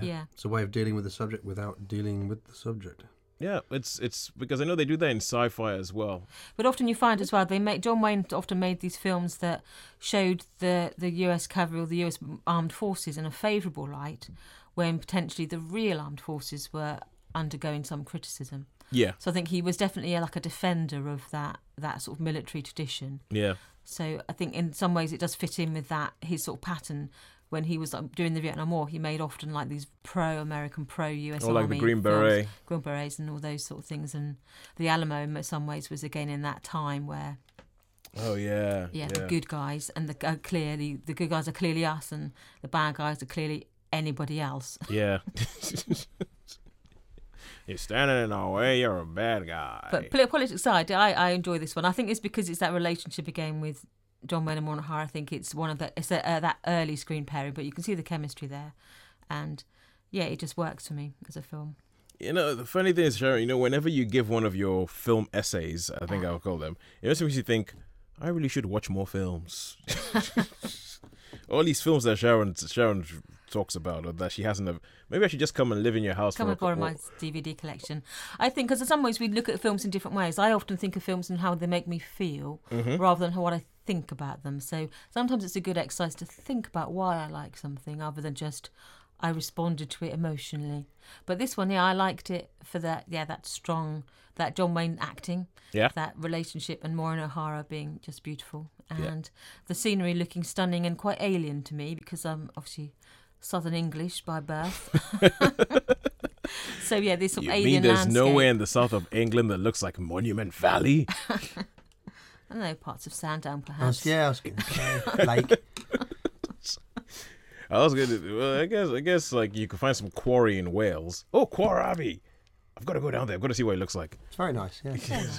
Yeah. It's a way of dealing with the subject without dealing with the subject. Yeah, it's it's because I know they do that in sci-fi as well. But often you find as well they make John Wayne often made these films that showed the the U.S. cavalry or the U.S. armed forces in a favourable light, when potentially the real armed forces were undergoing some criticism. Yeah, So I think he was definitely uh, like a defender of that that sort of military tradition. yeah, So I think in some ways it does fit in with that his sort of pattern. When he was like, during the Vietnam War, he made often like these pro-American, pro-US or like the Army Green films. Green Berets and all those sort of things. And the Alamo, in some ways, was again in that time where, Oh yeah, yeah, the good guys and the uh, clearly the good guys are clearly us, and the bad guys are clearly anybody else. yeah. You're standing in our way. You're a bad guy. But poli- politics aside, I, I enjoy this one. I think it's because it's that relationship again with John Wayne and O'Hara. I think it's one of the it's a, uh, that early screen pairing, but you can see the chemistry there, and yeah, it just works for me as a film. You know, the funny thing is, Sharon, you know, whenever you give one of your film essays, I think I'll call them, it just makes you think, I really should watch more films. All these films that Sharon Sharon talks about, or that she hasn't, have, maybe I should just come and live in your house Come and borrow my DVD collection. I think because in some ways we look at films in different ways. I often think of films and how they make me feel, Mm-hmm. rather than what I think about them. So sometimes it's a good exercise to think about why I like something, other than just I responded to it emotionally. But this one, yeah, I liked it for that. Yeah, that strong, that John Wayne acting, Yeah. that relationship, and Maureen O'Hara being just beautiful, Yeah. and the scenery looking stunning and quite alien to me because I'm obviously Southern English by birth. so yeah, this sort You of mean alien there's landscape. nowhere in the south of England that looks like Monument Valley? I don't know parts of Sandown, I was, perhaps. yeah, I was going to say Lake. I was gonna. Well, I guess. I guess like you could find some quarry in Wales. Oh, Quarry! I've got to go down there. I've got to see what it looks like. It's very nice, yeah.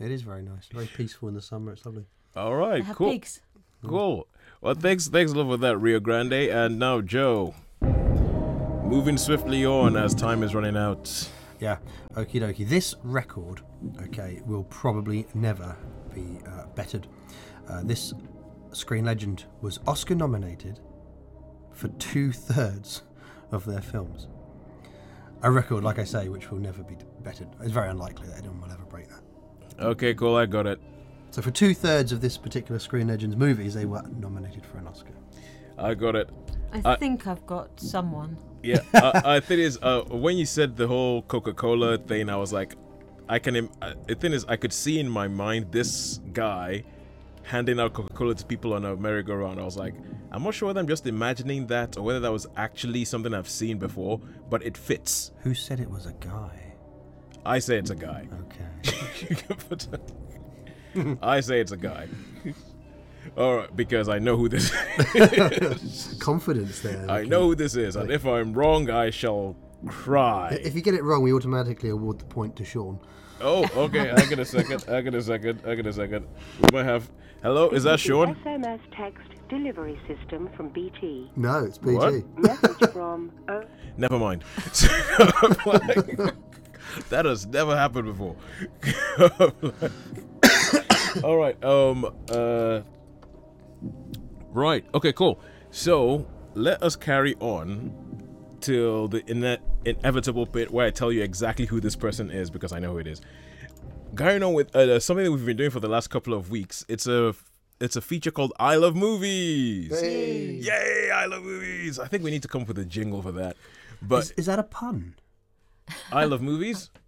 It is very nice. Very peaceful in the summer. It's lovely. All right. They have cool, pigs. cool. Well, thanks, thanks a lot for that, Rio Grande. And now, Joe, moving swiftly on as time is running out. Yeah, okie dokie. This record, okay, will probably never be uh, bettered. Uh, this screen legend was Oscar nominated for two thirds of their films. A record, like I say, which will never be bettered. It's very unlikely that anyone will ever break that. Okay, cool. I got it. So, for two thirds of this particular Screen Legends movies, they were nominated for an Oscar. I got it. I I- think I've got someone. Yeah, I, I think it's uh, when you said the whole Coca Cola thing, I was like, I can. uh, The thing is, I could see in my mind this guy handing out Coca-Cola to people on a merry-go-round. I was like, I'm not sure whether I'm just imagining that or whether that was actually something I've seen before, but it fits. Who said it was a guy? I say it's a guy. Okay. You can put- I say it's a guy. All right, because I know who this. Confidence there. I know who this is, and if I'm wrong, I shall cry. If you get it wrong, we automatically award the point to Sean. Oh, okay. I get a second. I get a second. I get a second. We might have. Hello, is that This Sean? SMS text delivery system from BT. No, it's PG. What? Message from Never mind. Like, that has never happened before. All right. Um. Uh. Right. Okay. Cool. So let us carry on till the ine- inevitable bit where I tell you exactly who this person is because I know who it is. Carrying on with uh, something that we've been doing for the last couple of weeks. It's a it's a feature called I Love Movies. Yay! I love movies. I think we need to come up with a jingle for that. But Is, is that a pun? I love movies.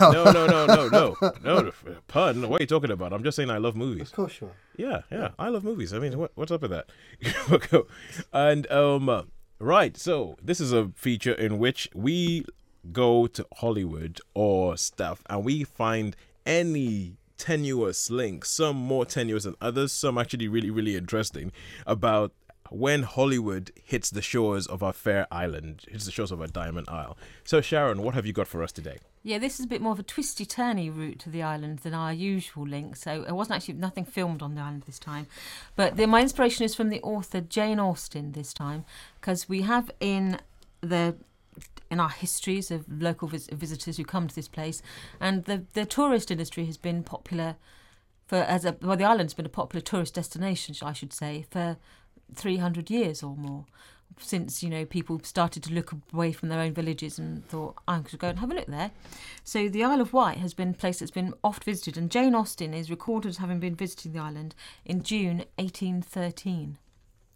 No, no, no, no, no, no. Pun. What are you talking about? I'm just saying I love movies. Of course you are. Yeah, yeah. I love movies. I mean, what, what's up with that? And um, uh, right. So this is a feature in which we go to Hollywood or stuff, and we find any tenuous link. Some more tenuous than others. Some actually really, really interesting about when Hollywood hits the shores of our fair island, hits the shores of our Diamond Isle. So Sharon, what have you got for us today? Yeah, this is a bit more of a twisty turny route to the island than our usual link. So it wasn't actually nothing filmed on the island this time, but the, my inspiration is from the author Jane Austen this time, because we have in the in our histories of local vis- visitors who come to this place, and the the tourist industry has been popular for as a well the island's been a popular tourist destination, I should say, for 300 years or more since you know people started to look away from their own villages and thought I'm going to go and have a look there. So the Isle of Wight has been a place that's been oft visited, and Jane Austen is recorded as having been visiting the island in June 1813,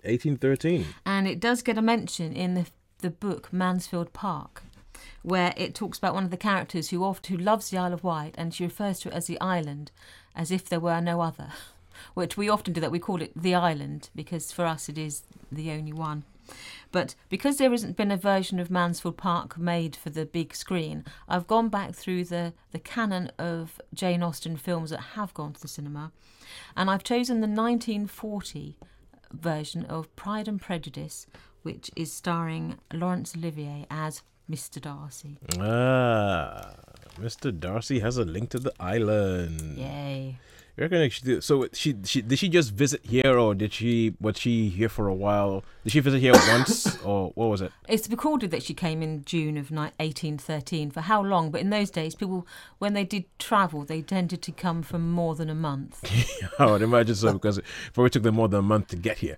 1813. and it does get a mention in the the book Mansfield Park. Where it talks about one of the characters who oft who loves the Isle of Wight, and she refers to it as the island, as if there were no other. Which we often do that. We call it the island because for us it is the only one. But because there hasn't been a version of Mansfield Park made for the big screen, I've gone back through the, the canon of Jane Austen films that have gone to the cinema, and I've chosen the 1940 version of Pride and Prejudice, which is starring Laurence Olivier as Mr. Darcy. Ah, Mr. Darcy has a link to the island. Yay. You reckon she did, so? She, she did she just visit here, or did she was she here for a while? Did she visit here once, or what was it? It's recorded that she came in June of ni- 1813. For how long? But in those days, people, when they did travel, they tended to come for more than a month. I would imagine so because it probably took them more than a month to get here.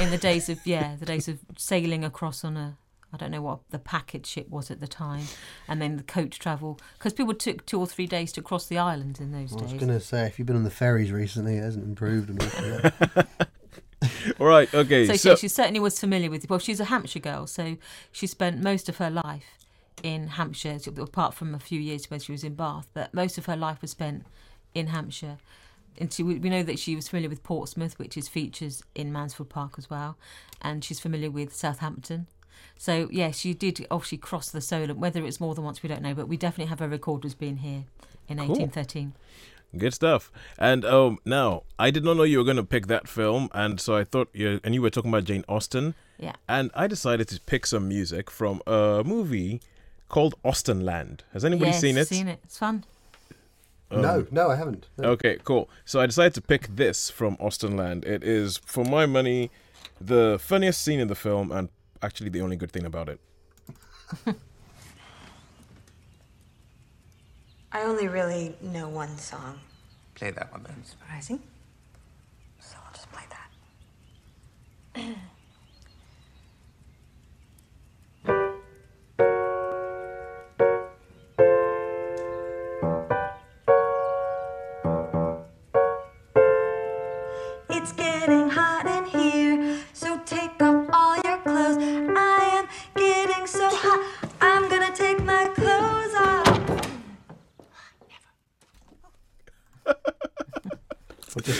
in the days of yeah, the days of sailing across on a I don't know what the packet ship was at the time, and then the coach travel because people took two or three days to cross the islands in those days. I was going to say, if you've been on the ferries recently, it hasn't improved an awful. All right, okay. So, So, she, she certainly was familiar with. Well, she's a Hampshire girl, so she spent most of her life in Hampshire, apart from a few years when she was in Bath. But most of her life was spent in Hampshire. And she, we we know that she was familiar with Portsmouth, which is features in Mansfield Park as well, and she's familiar with Southampton. So yes, you did obviously cross the Solent. Whether it's more than once, we don't know, but we definitely have her record as being here in 1813. good stuff. And um, now I did not know you were going to pick that film, and so I thought you and you were talking about Jane Austen, Yeah. and I decided to pick some music from a movie called Austen Land. Has anybody yes, seen it? Seen it. It's fun. no, no, I haven't. No. Okay, cool. So I decided to pick this from Austen Land. It is, for my money, the funniest scene in the film, and actually the only good thing about it. I only really know one song. Play that one then. Surprising.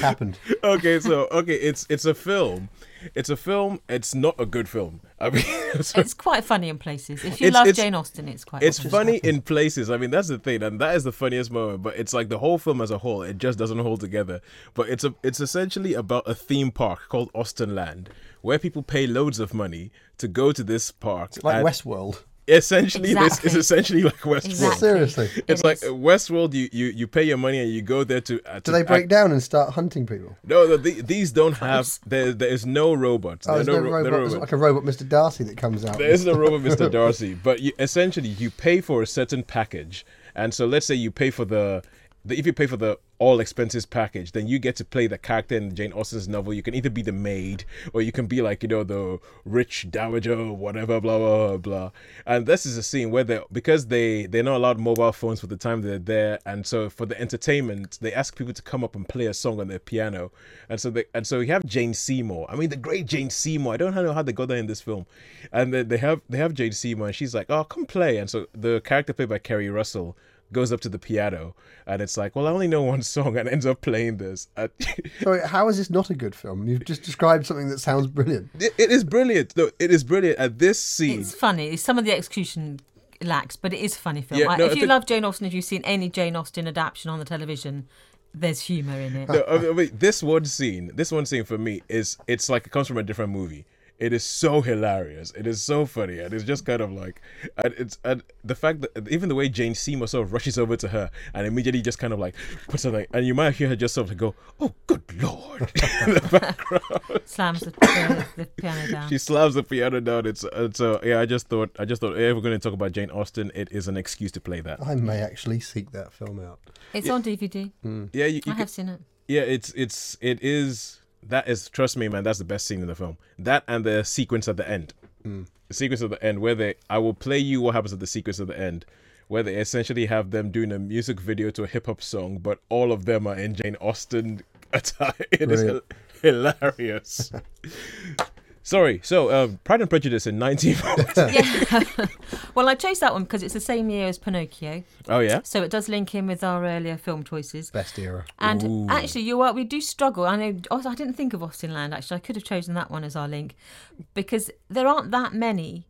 Happened? okay, so okay, it's it's a film. It's a film. It's not a good film. I mean, so It's quite funny in places. If you It's- love it's- Jane Austen, it's quite. it's funny. funny in places. I mean, that's the thing, and that is the funniest moment. But it's like the whole film as a whole, it just doesn't hold together. But it's a it's essentially about a theme park called Austen Land, where people pay loads of money to go to this park. It's Like and Westworld. Essentially, this is essentially like Westworld. Exactly. Seriously. It's It like is. Westworld. You, you you pay your money and you go there to. Uh, Do they break act- down and start hunting people? No, no the, these don't have. There, there is no robots. Oh, there's no ro- robot. are It's robots. like a robot, Mr. Darcy, that comes out. There is no robot, Mr. Darcy. But you, essentially, you pay for a certain package, and so let's say you pay for the, the if you pay for the all expenses package, then you get to play the character in Jane Austen's novel. You can either be the maid, or you can be like you know the rich dowager, whatever, blah blah blah. And this is a scene where they because they they're not allowed mobile phones for the time they're there, and so for the entertainment, they ask people to come up and play a song on their piano, and so they and so you have Jane Seymour. I mean, the great Jane Seymour. I don't know how they got that in this film, and then they have they have Jane Seymour, and she's like, "Oh, come play." And so the character played by Keri Russell goes up to the piano, and it's like, "Well, I only know one song," and ends up playing this. Sorry, how is this not a good film? You've just described something that sounds brilliant. it, it is brilliant. No, it is brilliant. At this scene, It's funny. Some of the execution lacks, but it is a funny film. Yeah, I- no, if I you think- love Jane Austen, if you've seen any Jane Austen adaptation on the television, there's humour in it. No, I mean, this one scene, this one scene for me is it's like it comes from a different movie. It is so hilarious. It is so funny, and it's just kind of like, and it's and the fact that even the way Jane Seymour sort of rushes over to her and immediately just kind of like puts her like, and you might hear her just sort of go, "Oh, good lord!" in the background. Slams the, the, the piano down. She slams the piano down. It's it's uh, yeah. I just thought I just thought yeah, if we're going to talk about Jane Austen, it is an excuse to play that. I may actually seek that film out. It's on DVD. Yeah, you, you I can- have seen it. Yeah, it's it's it is that is trust me, man. That's the best scene in the film. That and the sequence at the end. Mm. The sequence at the end where they I will play you what happens at the sequence at the end, where they essentially have them doing a music video to a hip hop song, but all of them are in Jane Austen attire. It is Brilliant. hilarious. Sorry. So, um, Pride and Prejudice in 1940. Yeah. well, I chose that one because it's the same year as Pinocchio, oh yeah. so it does link in with our earlier film choices. Best era. And Ooh. actually, you're right. We do struggle. I know. also, I didn't think of Austen Land. Actually, I could have chosen that one as our link because there aren't that many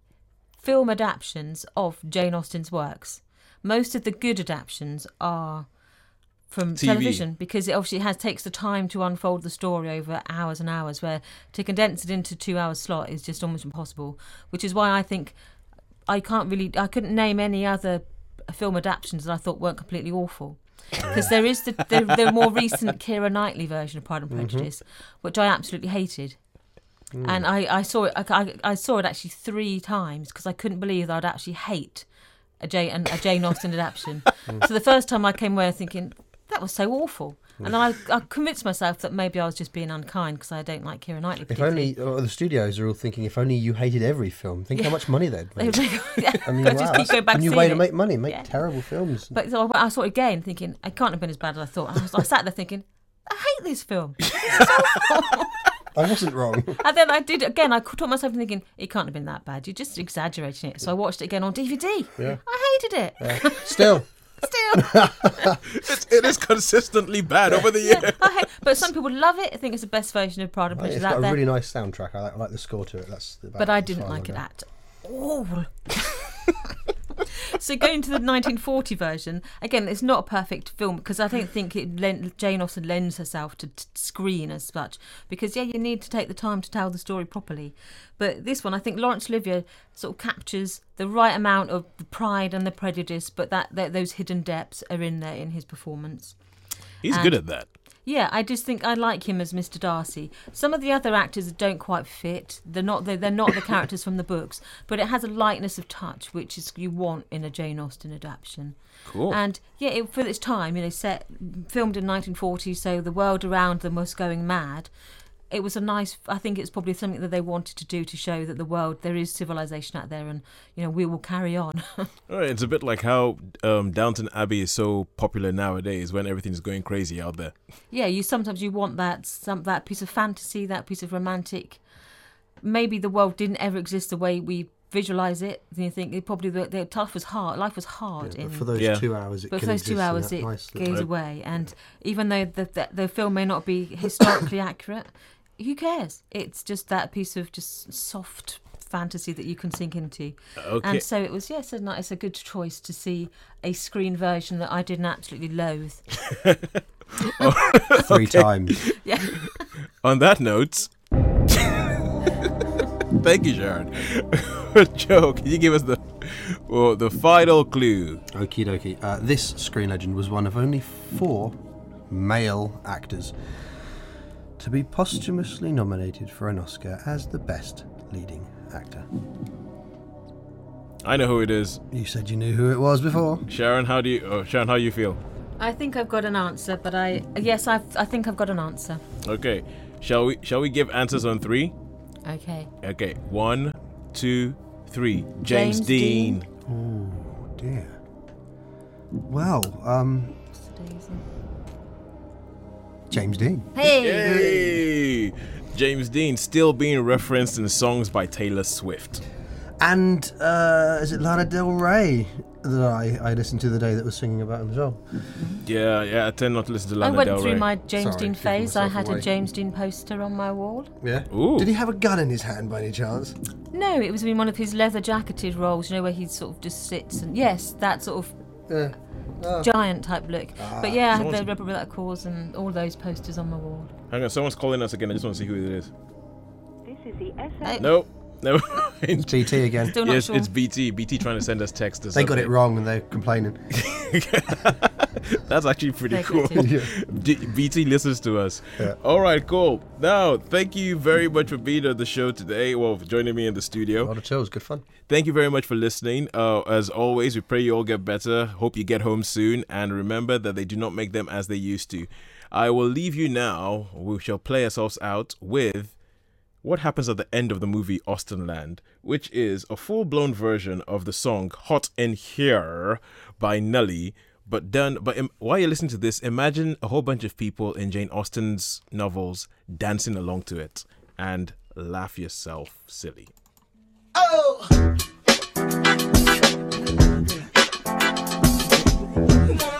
film adaptations of Jane Austen's works. Most of the good adaptations are from TV. television because it obviously has takes the time to unfold the story over hours and hours. Where to condense it into two hours slot is just almost impossible. Which is why I think I can't really. I couldn't name any other film adaptations that I thought weren't completely awful. Because there is the, the the more recent Keira Knightley version of Pride and mm-hmm. Prejudice, which I absolutely hated. Mm. And I, I saw it. I, I, I saw it actually three times because I couldn't believe that I'd actually hate a Jane a Jane Austen adaptation. Mm. so the first time I came away thinking that was so awful, and then I, I convinced myself that maybe I was just being unkind because I don't like Keira Knightley. If only oh, the studios are all thinking, if only you hated every film. Think how much money they'd make. yeah, I mean, wow, just keep going back a new way to make money. Make Yeah. terrible films. But so I saw it again, thinking it can't have been as bad as I thought. I, was, I sat there thinking, I hate this film. I wasn't wrong. And then I did again. I caught myself thinking it can't have been that bad. You're just exaggerating it. So I watched it again on DVD. Yeah. I hated it. Still, Still, It's, it is consistently bad over the years. yeah, I but some people love it. I think it's the best version of Pride and I Prejudice it's got out a there. really nice soundtrack. I like, I like the score to it. That's about but I didn't like it at all. so going to the 1940 version again, it's not a perfect film because I don't think it len- Jane Austen lends herself to t- screen as such. Because yeah, you need to take the time to tell the story properly. But this one, I think Laurence Olivier sort of captures the right amount of the pride and the prejudice, but that, that those hidden depths are in there in his performance. He's And- good at that. Yeah, I just think I like him as Mr. Darcy. Some of the other actors don't quite fit. They're not. They're, they're not the characters from the books, but it has a lightness of touch, which is you want in a Jane Austen adaptation. Cool. And yeah, it, for its time, you know, set filmed in 1940, so the world around them was going mad. It was a nice. I think it's probably something that they wanted to do to show that the world there is civilization out there, and you know we will carry on. All right, it's a bit like how um, Downton Abbey is so popular nowadays when everything's going crazy out there. yeah, you sometimes you want that some that piece of fantasy, that piece of romantic. Maybe the world didn't ever exist the way we visualize it, then you think it probably the, the life was hard. Life was hard. Yeah, in, but for those Yeah. two hours, it but for those two hours, it nice goes little- away. And even though the, the the film may not be historically accurate, who cares? It's just that piece of just soft fantasy that you can sink into. Okay. And so it was, yes, it's a, it's a good choice to see a screen version that I didn't absolutely loathe. three times. Yeah. On that note, thank you, Sharon. Joe, can you give us the well, the final clue? Okie dokie. Uh, this screen legend was one of only four male actors to be posthumously nominated for an Oscar as the best leading actor. I know who it is. You said you knew who it was before. Sharon, how do you? Oh, Sharon, how you feel? I think I've got an answer, but I yes, I I think I've got an answer. Okay, shall we? Shall we give answers on three? Okay. Okay, one, two, three. James, James Dean. Dean. Oh dear. Well, um, James Dean. Hey. Yay! James Dean still being referenced in songs by Taylor Swift. And uh, is it Lana Del Rey that I, I listened to the day that was singing about him as well? Yeah, yeah. I tend not to listen to Lana Del Rey. I Lana went Del through Rey. my James Sorry, Dean phase. I had away. a James Dean poster on my wall. Yeah. Ooh. Did he have a gun in his hand by any chance? No, it was in one of his leather jacketed roles, you know, where he sort of just sits and yes, that sort of Yeah. Giant type look. but yeah, I had the Rebel Without Cause and all those posters on my wall. Hang on, someone's calling us again. I just want to see who it is. This is the Uh, SS. Nope. No. It's BT again. Still not yes, sure. it's BT. BT trying to send us text. They got it wrong and they're complaining. That's actually pretty They cool. got D- BT listens to us. Yeah. All right, cool. Now, thank you very much for being on the show today. Well, for joining me in the studio. A studio. lot of chills, good fun. Thank you very much for listening. Uh, as always, we pray you all get better. Hope you get home soon. And remember that they do not make them as they used to. I will leave you now. We shall play ourselves out with what happens at the end of the movie Austen Land, which is a full blown version of the song Hot in Here by Nelly. But done, but im- while you're listening to this, imagine a whole bunch of people in Jane Austen's novels dancing along to it and laugh yourself silly. of